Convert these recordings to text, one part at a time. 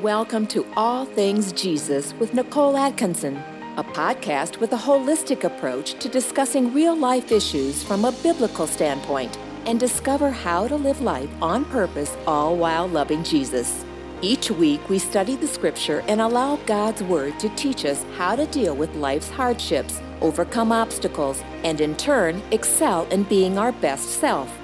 Welcome to All Things Jesus with Nicole Atkinson, a podcast with a holistic approach to discussing real life issues from a biblical standpoint and discover how to live life on purpose, all while loving Jesus. Each week, we study the scripture and allow God's Word to teach us how to deal with life's hardships, overcome obstacles, and in turn, excel in being our best self.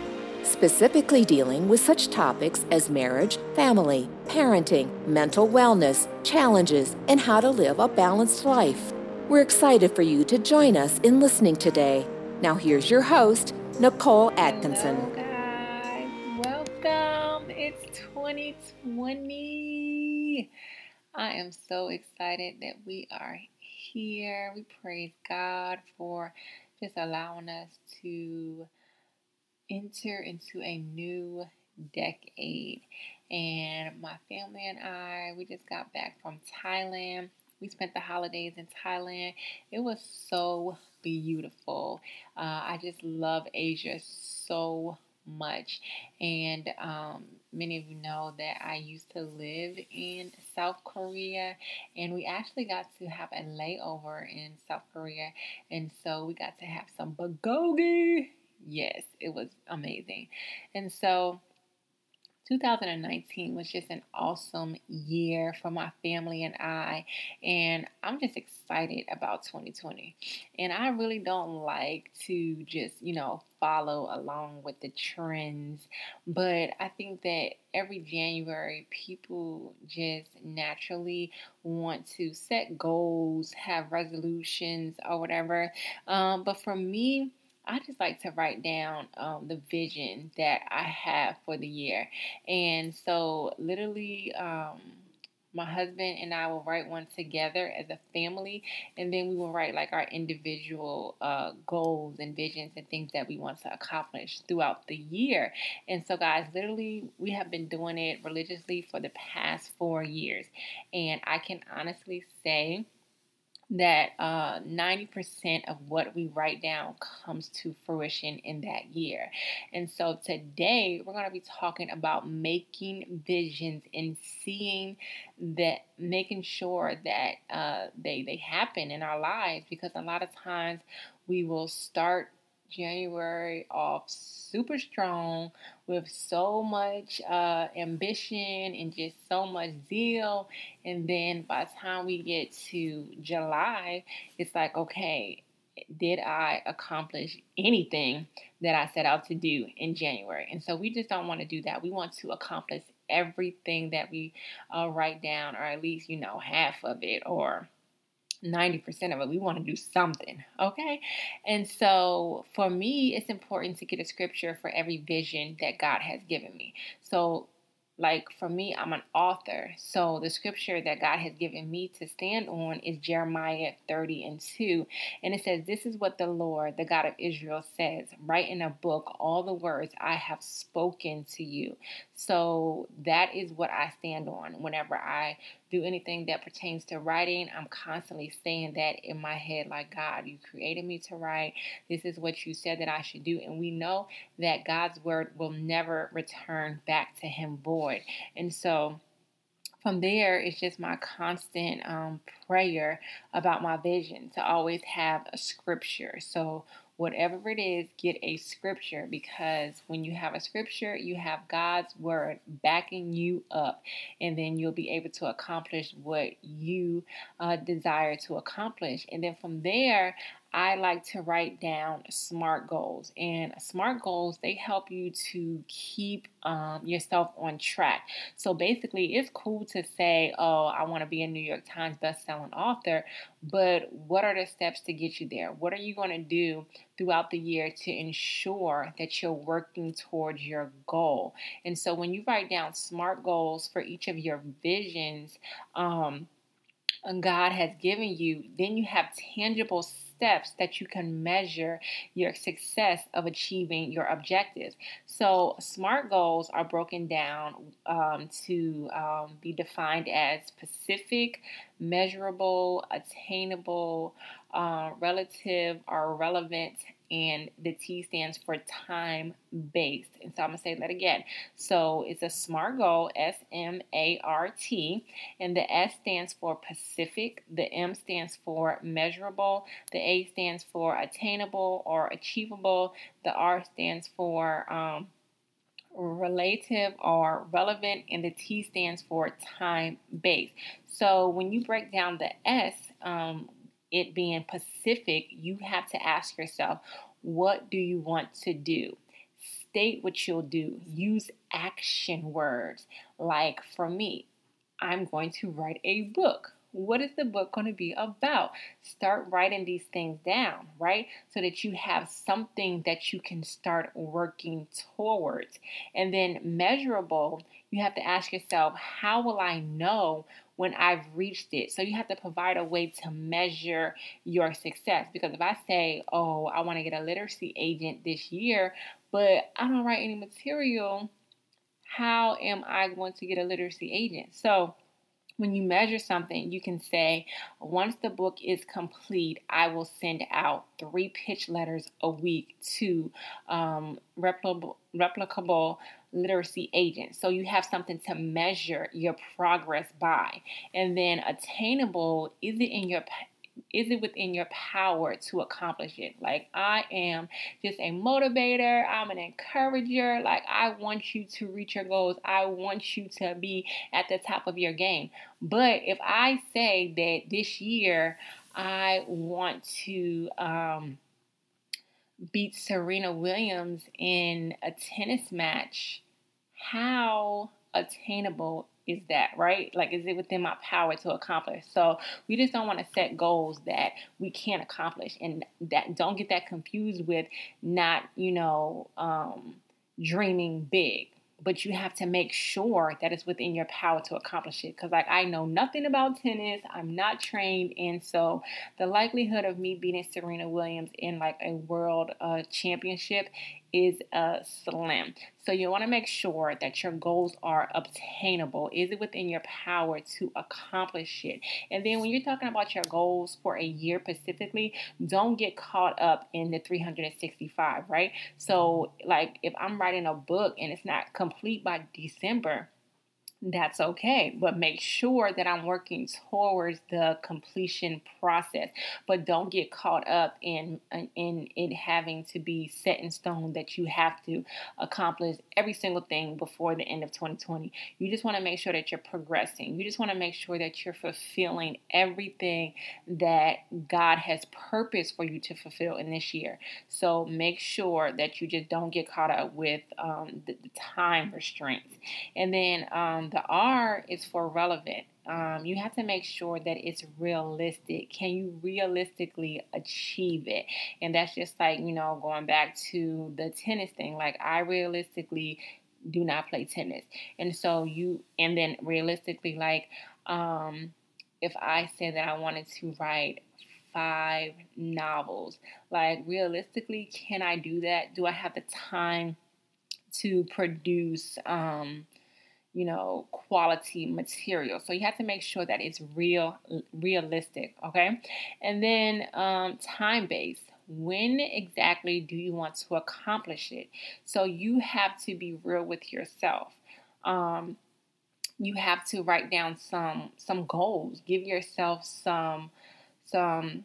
Specifically dealing with such topics as marriage, family, parenting, mental wellness, challenges, and how to live a balanced life. We're excited for you to join us in listening today. Now, here's your host, Nicole Atkinson. Hello, guys. Welcome. It's 2020. I am so excited that we are here. We praise God for just allowing us to enter into a new decade. And my family and I, we just got back from Thailand. We spent the holidays in Thailand. It was so beautiful. Uh, I just love Asia so much. And um, many of you know that I used to live in South Korea, and we actually got to have a layover in South Korea. And so we got to have some bulgogi. Yes, it was amazing. And so 2019 was just an awesome year for my family and I, and I'm just excited about 2020. And I really don't like to just, you know, follow along with the trends, but I think that every January people just naturally want to set goals, have resolutions, or whatever. Um, but for me, I just like to write down um, the vision that I have for the year. And so, literally, um, my husband and I will write one together as a family, and then we will write like our individual uh, goals and visions and things that we want to accomplish throughout the year. And so, guys, literally, we have been doing it religiously for the past four years, and I can honestly say that uh, 90% of what we write down comes to fruition in that year. And so today we're going to be talking about making visions and seeing that, making sure that uh, they, they happen in our lives because a lot of times we will start January off super strong with so much uh, ambition and just so much zeal. And then by the time we get to July, it's like, okay, did I accomplish anything that I set out to do in January? And so we just don't want to do that. We want to accomplish everything that we uh, write down, or at least, you know, half of it, or 90% of it. We want to do something, okay? And so for me, it's important to get a scripture for every vision that God has given me. So like for me, I'm an author. So the scripture that God has given me to stand on is Jeremiah 30 and 2. And it says, This is what the Lord, the God of Israel, says Write in a book all the words I have spoken to you. So that is what I stand on whenever I do anything that pertains to writing. I'm constantly saying that in my head, like, God, you created me to write. This is what you said that I should do. And we know that God's word will never return back to Him void. And so, from there, it's just my constant um, prayer about my vision to always have a scripture. So, whatever it is, get a scripture because when you have a scripture, you have God's word backing you up, and then you'll be able to accomplish what you uh, desire to accomplish. And then from there, I like to write down SMART goals. And SMART goals, they help you to keep um, yourself on track. So basically, it's cool to say, oh, I want to be a New York Times bestselling author, but what are the steps to get you there? What are you going to do throughout the year to ensure that you're working towards your goal? And so when you write down SMART goals for each of your visions, um, God has given you, then you have tangible steps that you can measure your success of achieving your objectives. So, SMART goals are broken down um, to um, be defined as specific, measurable, attainable, uh, relative, or relevant, and the T stands for time based. And so I'm to say that again. So it's a SMART goal, S M A R T, and the S stands for Pacific, the M stands for measurable, the A stands for attainable or achievable, the R stands for um, relative or relevant, and the T stands for time based. So when you break down the S, um, it being Pacific, you have to ask yourself, what do you want to do? State what you'll do. Use action words. Like for me, I'm going to write a book. What is the book going to be about? Start writing these things down, right? So that you have something that you can start working towards. And then measurable, you have to ask yourself, how will I know when I've reached it? So you have to provide a way to measure your success. Because if I say, oh, I want to get a literacy agent this year, but I don't write any material, how am I going to get a literacy agent? So when you measure something, you can say, once the book is complete, I will send out three pitch letters a week to um, replicable, replicable literacy agent. So you have something to measure your progress by. And then attainable, is it in your is it within your power to accomplish it? Like, I am just a motivator, I'm an encourager. Like, I want you to reach your goals, I want you to be at the top of your game. But if I say that this year I want to, um, beat Serena Williams in a tennis match, how attainable is that, right? Like, is it within my power to accomplish? So we just don't want to set goals that we can't accomplish, and that don't get that confused with not, you know, um, dreaming big but you have to make sure that it's within your power to accomplish it. Because, like, I know nothing about tennis, I'm not trained, and so the likelihood of me beating Serena Williams in like a world uh, championship is uh, slim. So you want to make sure that your goals are obtainable. Is it within your power to accomplish it? And then when you're talking about your goals for a year specifically, don't get caught up in the 365, right? So like if I'm writing a book and it's not complete by December, that's okay. But make sure that I'm working towards the completion process. But don't get caught up in in it having to be set in stone that you have to accomplish every single thing before the end of 2020. You just want to make sure that you're progressing. You just want to make sure that you're fulfilling everything that God has purpose for you to fulfill in this year. So make sure that you just don't get caught up with um, the, the, time restraints. And then um, the R is for relevant. Um, you have to make sure that it's realistic. Can you realistically achieve it? And that's just like, you know, going back to the tennis thing. Like, I realistically do not play tennis. And so you, and then realistically, like, um, if I said that I wanted to write five novels, like, realistically, can I do that? Do I have the time to produce, um, you know, quality material. So you have to make sure that it's real, realistic, okay? And then um, time based. When exactly do you want to accomplish it? So you have to be real with yourself. Um, you have to write down some some goals. Give yourself some some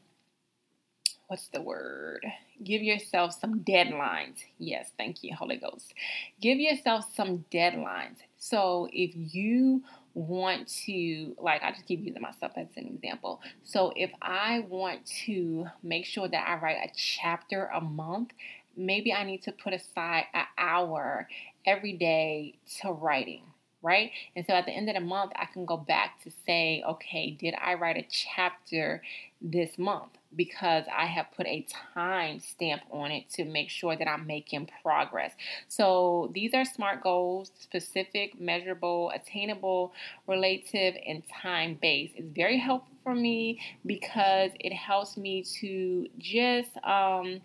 what's the word? Give yourself some deadlines. Yes, thank you, Holy Ghost. Give yourself some deadlines. So if you want to, like, I just keep using myself as an example. So if I want to make sure that I write a chapter a month, maybe I need to put aside an hour every day to writing right? And so at the end of the month, I can go back to say, okay, did I write a chapter this month? Because I have put a time stamp on it to make sure that I'm making progress. So these are SMART goals specific, measurable, attainable, relative, and time based. It's very helpful for me because it helps me to just, um,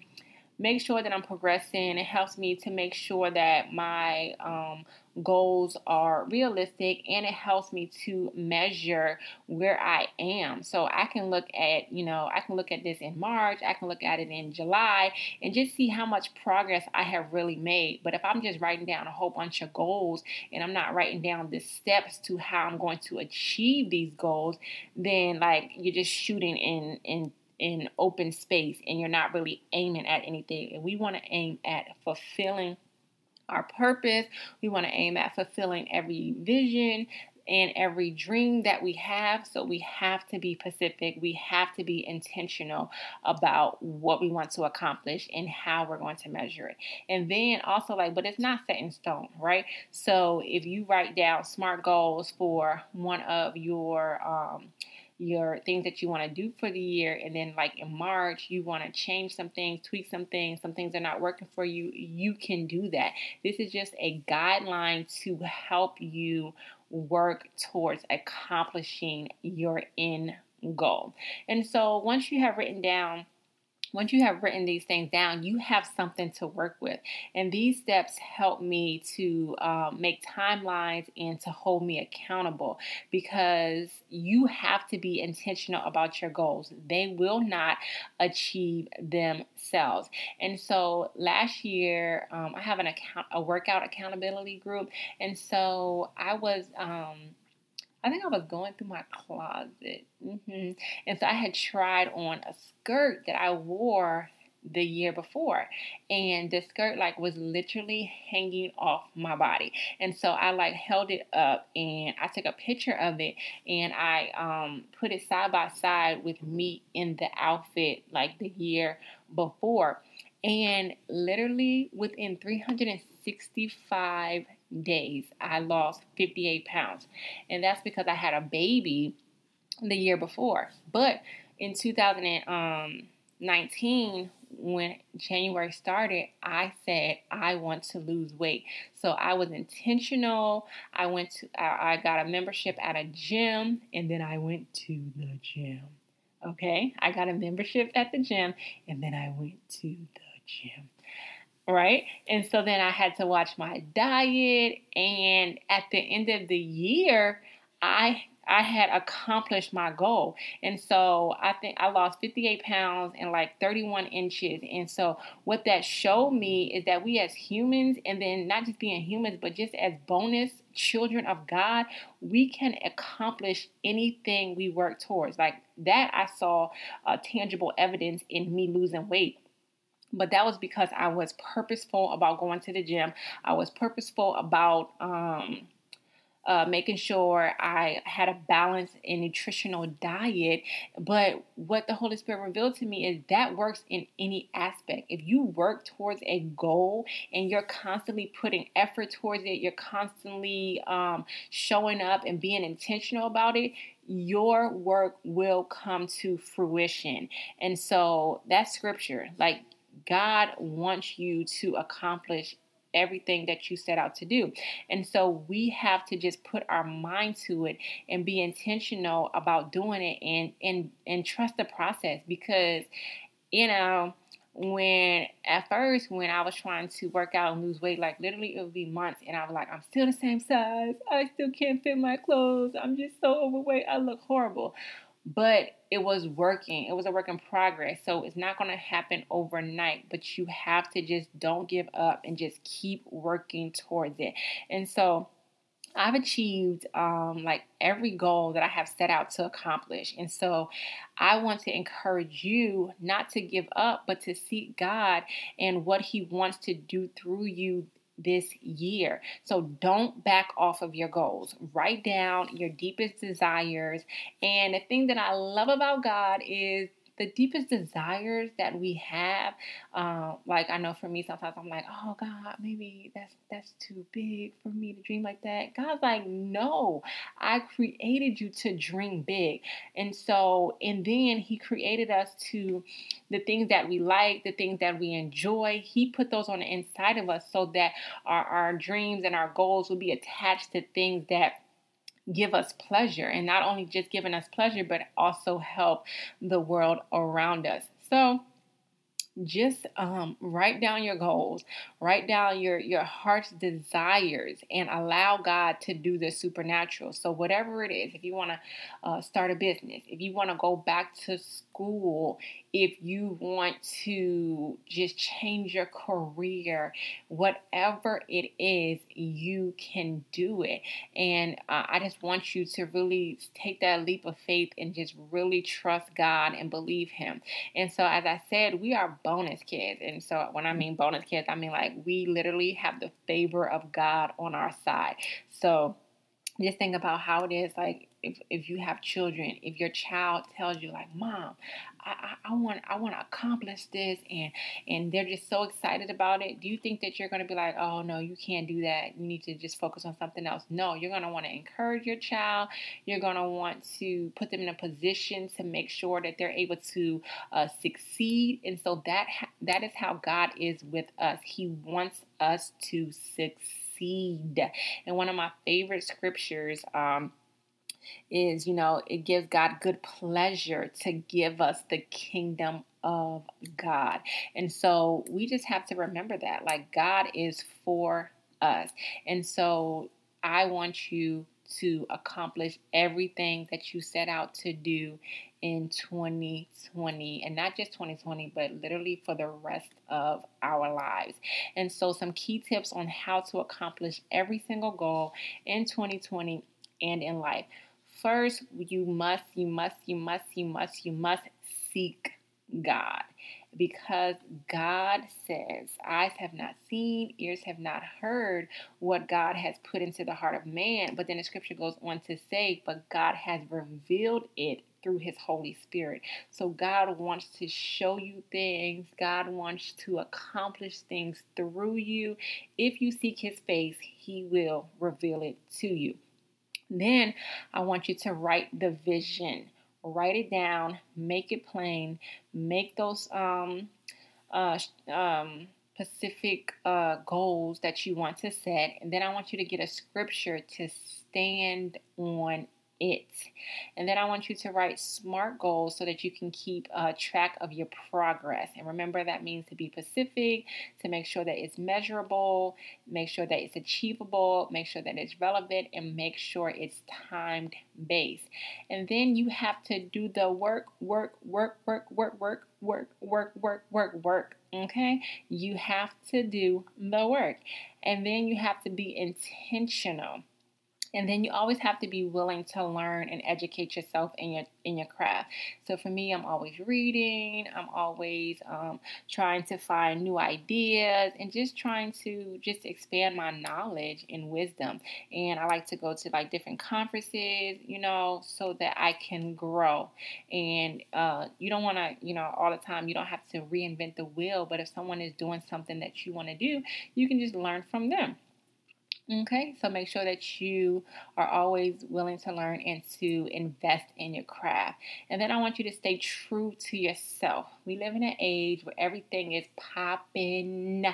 make sure that I'm progressing. It helps me to make sure that my um, goals are realistic and it helps me to measure where I am. So I can look at, you know, I can look at this in March, I can look at it in July and just see how much progress I have really made. But if I'm just writing down a whole bunch of goals and I'm not writing down the steps to how I'm going to achieve these goals, then like you're just shooting in in in open space and you're not really aiming at anything. And we want to aim at fulfilling our purpose. We want to aim at fulfilling every vision and every dream that we have. So we have to be specific. We have to be intentional about what we want to accomplish and how we're going to measure it. And then also, like, but it's not set in stone, right? So if you write down SMART goals for one of your, um, your things that you want to do for the year and then like in march you want to change some things tweak some things some things are not working for you you can do that. This is just a guideline to help you work towards accomplishing your end goal. And so once you have written down once you have written these things down, you have something to work with. And these steps help me to um, make timelines and to hold me accountable because you have to be intentional about your goals. They will not achieve themselves. And so last year, um, I have an account, a workout accountability group. And so I was, um, I think I was going through my closet. Mm-hmm. And so I had tried on a skirt that I wore the year before and the skirt like was literally hanging off my body and so i like held it up and i took a picture of it and i um put it side by side with me in the outfit like the year before and literally within 365 days, I lost 58 pounds. And that's because I had a baby the year before. But in 2019, um, when January started, I said I want to lose weight. So I was intentional. I went to I, I got a membership at a gym and then I went to the gym. Okay? I got a membership at the gym and then I went to the gym right? And so then I had to watch my diet and at the end of the year, I I had accomplished my goal. And so I think I lost 58 pounds and like 31 inches. And so what that showed me is that we as humans, and then not just being humans, but just as bonus children of God, we can accomplish anything we work towards. Like that, I saw uh, tangible evidence in me losing weight. But that was because I was purposeful about going to the gym. I was purposeful about um, uh, making sure I had a balanced and nutritional diet. But what the Holy Spirit revealed to me is that works in any aspect. If you work towards a goal and you're constantly putting effort towards it, you're constantly um, showing up and being intentional about it, your work will come to fruition. And so that's scripture. Like God wants you to accomplish everything that you set out to do. And so we have to just put our mind to it and be intentional about doing it and and and trust the process because you know when at first when I was trying to work out and lose weight, like literally it would be months and I was like, I'm still the same size. I still can't fit my clothes. I'm just so overweight. I look horrible but it was working. It was a work in progress. So it's not going to happen overnight, but you have to just don't give up and just keep working towards it. And so I've achieved um, like every goal that I have set out to accomplish. And so I want to encourage you not to give up, but to seek God and what He wants to do through you this year. So don't back off of your goals. Write down your deepest desires. And the thing that I love about God is the deepest desires that we have. Uh, like I know for me, sometimes I'm like, oh God, maybe that's that's too big for me to dream like that. God's like, no, I created you to dream big, and so and then He created us to the things that we like, the things that we enjoy. He put those on the inside of us so that our our dreams and our goals will be attached to things that give us pleasure and not only just giving us pleasure, but also help the world around us. So, just um, write down your goals, write down your your heart's desires, and allow God to do the supernatural. So whatever it is, if you want to uh, start a business, if you want to go back to school, if you want to just change your career, whatever it is, you can do it. And uh, I just want you to really take that leap of faith and just really trust God and believe Him. And so, as I said, we are bonus kids. And so, when I mean bonus kids, I mean like we literally have the favor of God on our side. So, just think about how it is like if, if you have children, if your child tells you like, "Mom, I, I, I want I want to accomplish this," and and they're just so excited about it, do you think that you're going to be like, "Oh no, you can't do that. You need to just focus on something else"? No, you're going to want to encourage your child. You're going to want to put them in a position to make sure that they're able to uh, succeed, and so that that is how God is with us. He wants us to succeed. And one of my favorite scriptures. Um, is, you know, it gives God good pleasure to give us the kingdom of God. And so we just have to remember that. Like, God is for us. And so I want you to accomplish everything that you set out to do in 2020 and not just 2020 but literally for the rest of our lives. And so some key tips on how to accomplish every single goal in 2020 and in life. First, you must, you must, you must, you must, you must seek God because God says, Eyes have not seen, ears have not heard what God has put into the heart of man. But then the scripture goes on to say, But God has revealed it through his Holy Spirit. So God wants to show you things, God wants to accomplish things through you. If you seek his face, he will reveal it to you. Then I want you to write the vision. Write it down, make it plain, make those um, uh, um, specific uh, goals that you want to set. And then I want you to get a scripture to stand on it. And then I want you to write SMART goals so that you can keep uh, track of your progress. And remember, that means to be specific, to make sure that it's measurable, make sure that it's achievable, make sure that it's relevant, and make sure it's timed based. And then you have to do the work, work, work, work, work, work, work, work, work, work, work. Okay? You have to do the work. And then you have to be intentional. And then you always have to be willing to learn and educate yourself in your in your craft. So for me, I'm always reading. I'm always um, trying to find new ideas and just trying to just expand my knowledge and wisdom. And I like to go to like different conferences, you know, so that I can grow. And uh, you don't want to, you know, all the time. You don't have to reinvent the wheel. But if someone is doing something that you want to do, you can just learn from them. Okay, so make sure that you are always willing to learn and to invest in your craft. And then I want you to stay true to yourself. We live in an age where everything is popping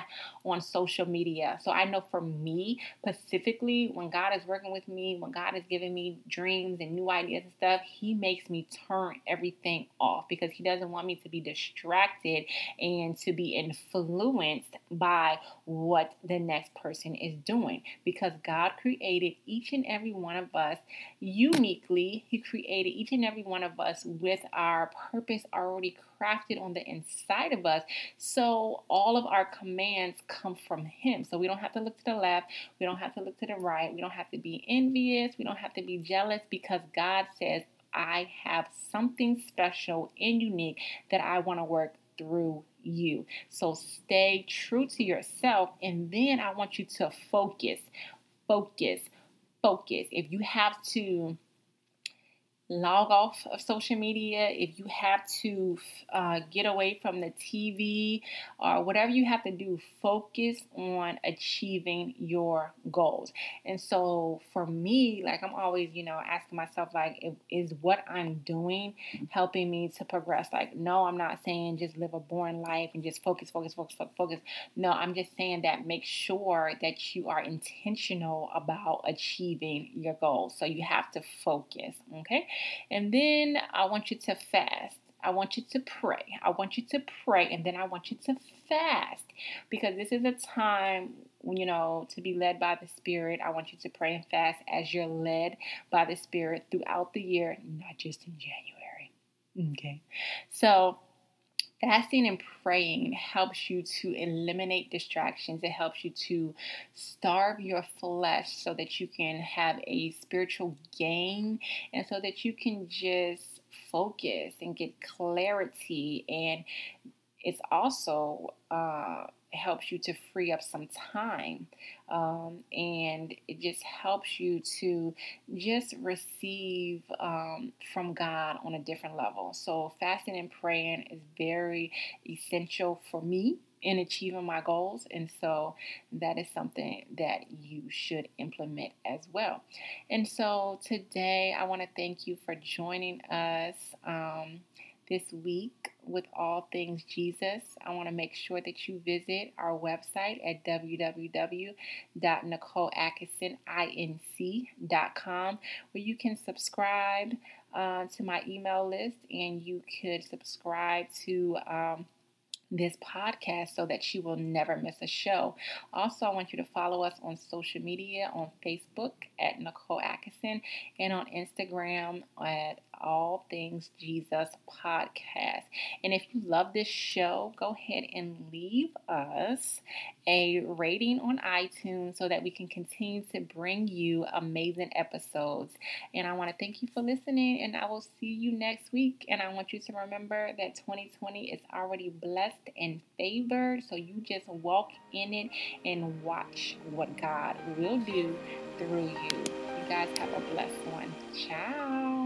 on social media. So I know for me specifically, when God is working with me, when God is giving me dreams and new ideas and stuff, He makes me turn everything off because He doesn't want me to be distracted and to be influenced by what the next person is doing because God created each and every one of us uniquely. He created each and every one of us with our purpose already crafted on the inside of us. So all of our commands come from Him. So we don't have to look to the left, we don't have to look to the right, we don't have to be envious, we don't have to be jealous because God says, I have something special and unique that I want to work through you. So stay true to yourself. And then I want you to focus, focus, focus. If you have to log off of social media, if you have to uh, get away from the TV or whatever you have to do, focus on achieving your goals. And so for me, like I'm always, you know, asking myself, like, is what I'm doing helping me to progress? Like, no, I'm not saying just live a boring life and just focus, focus, focus, focus, focus. No, I'm just saying that make sure that you are intentional about achieving your goals. So you have to focus, okay? And then I want you to fast. I want you to pray. I want you to pray, and then I want you to fast because this is a time, you know, to be led by the Spirit. I want you to pray and fast as you're led by the Spirit throughout the year, not just in January. Okay. So, fasting and praying helps you to eliminate distractions. It helps you to starve your flesh so that you can have a spiritual gain and so that you can just focus and get clarity. And it's also uh, helps you to free up some time um, and it just helps you to just receive um, from God on a different level. So, fasting and praying is very essential for me in achieving my goals. And so that is something that you should implement as well. And so today I want to thank you for joining us. Um, this week with all things Jesus. I want to make sure that you visit our website at www.nicoleatkinsoninc.com where you can subscribe uh, to my email list and you could subscribe to um, this podcast so that you will never miss a show. Also, I want you to follow us on social media on Facebook at Nicole Atkinson and on Instagram at All Things Jesus Podcast. And if you love this show, go ahead and leave us a rating on iTunes so that we can continue to bring you amazing episodes. And I want to thank you for listening, and I will see you next week. And I want you to remember that 2020 is already blessed and favored, so you just walk in it and watch what God will do through you. You guys have a blessed one. Ciao.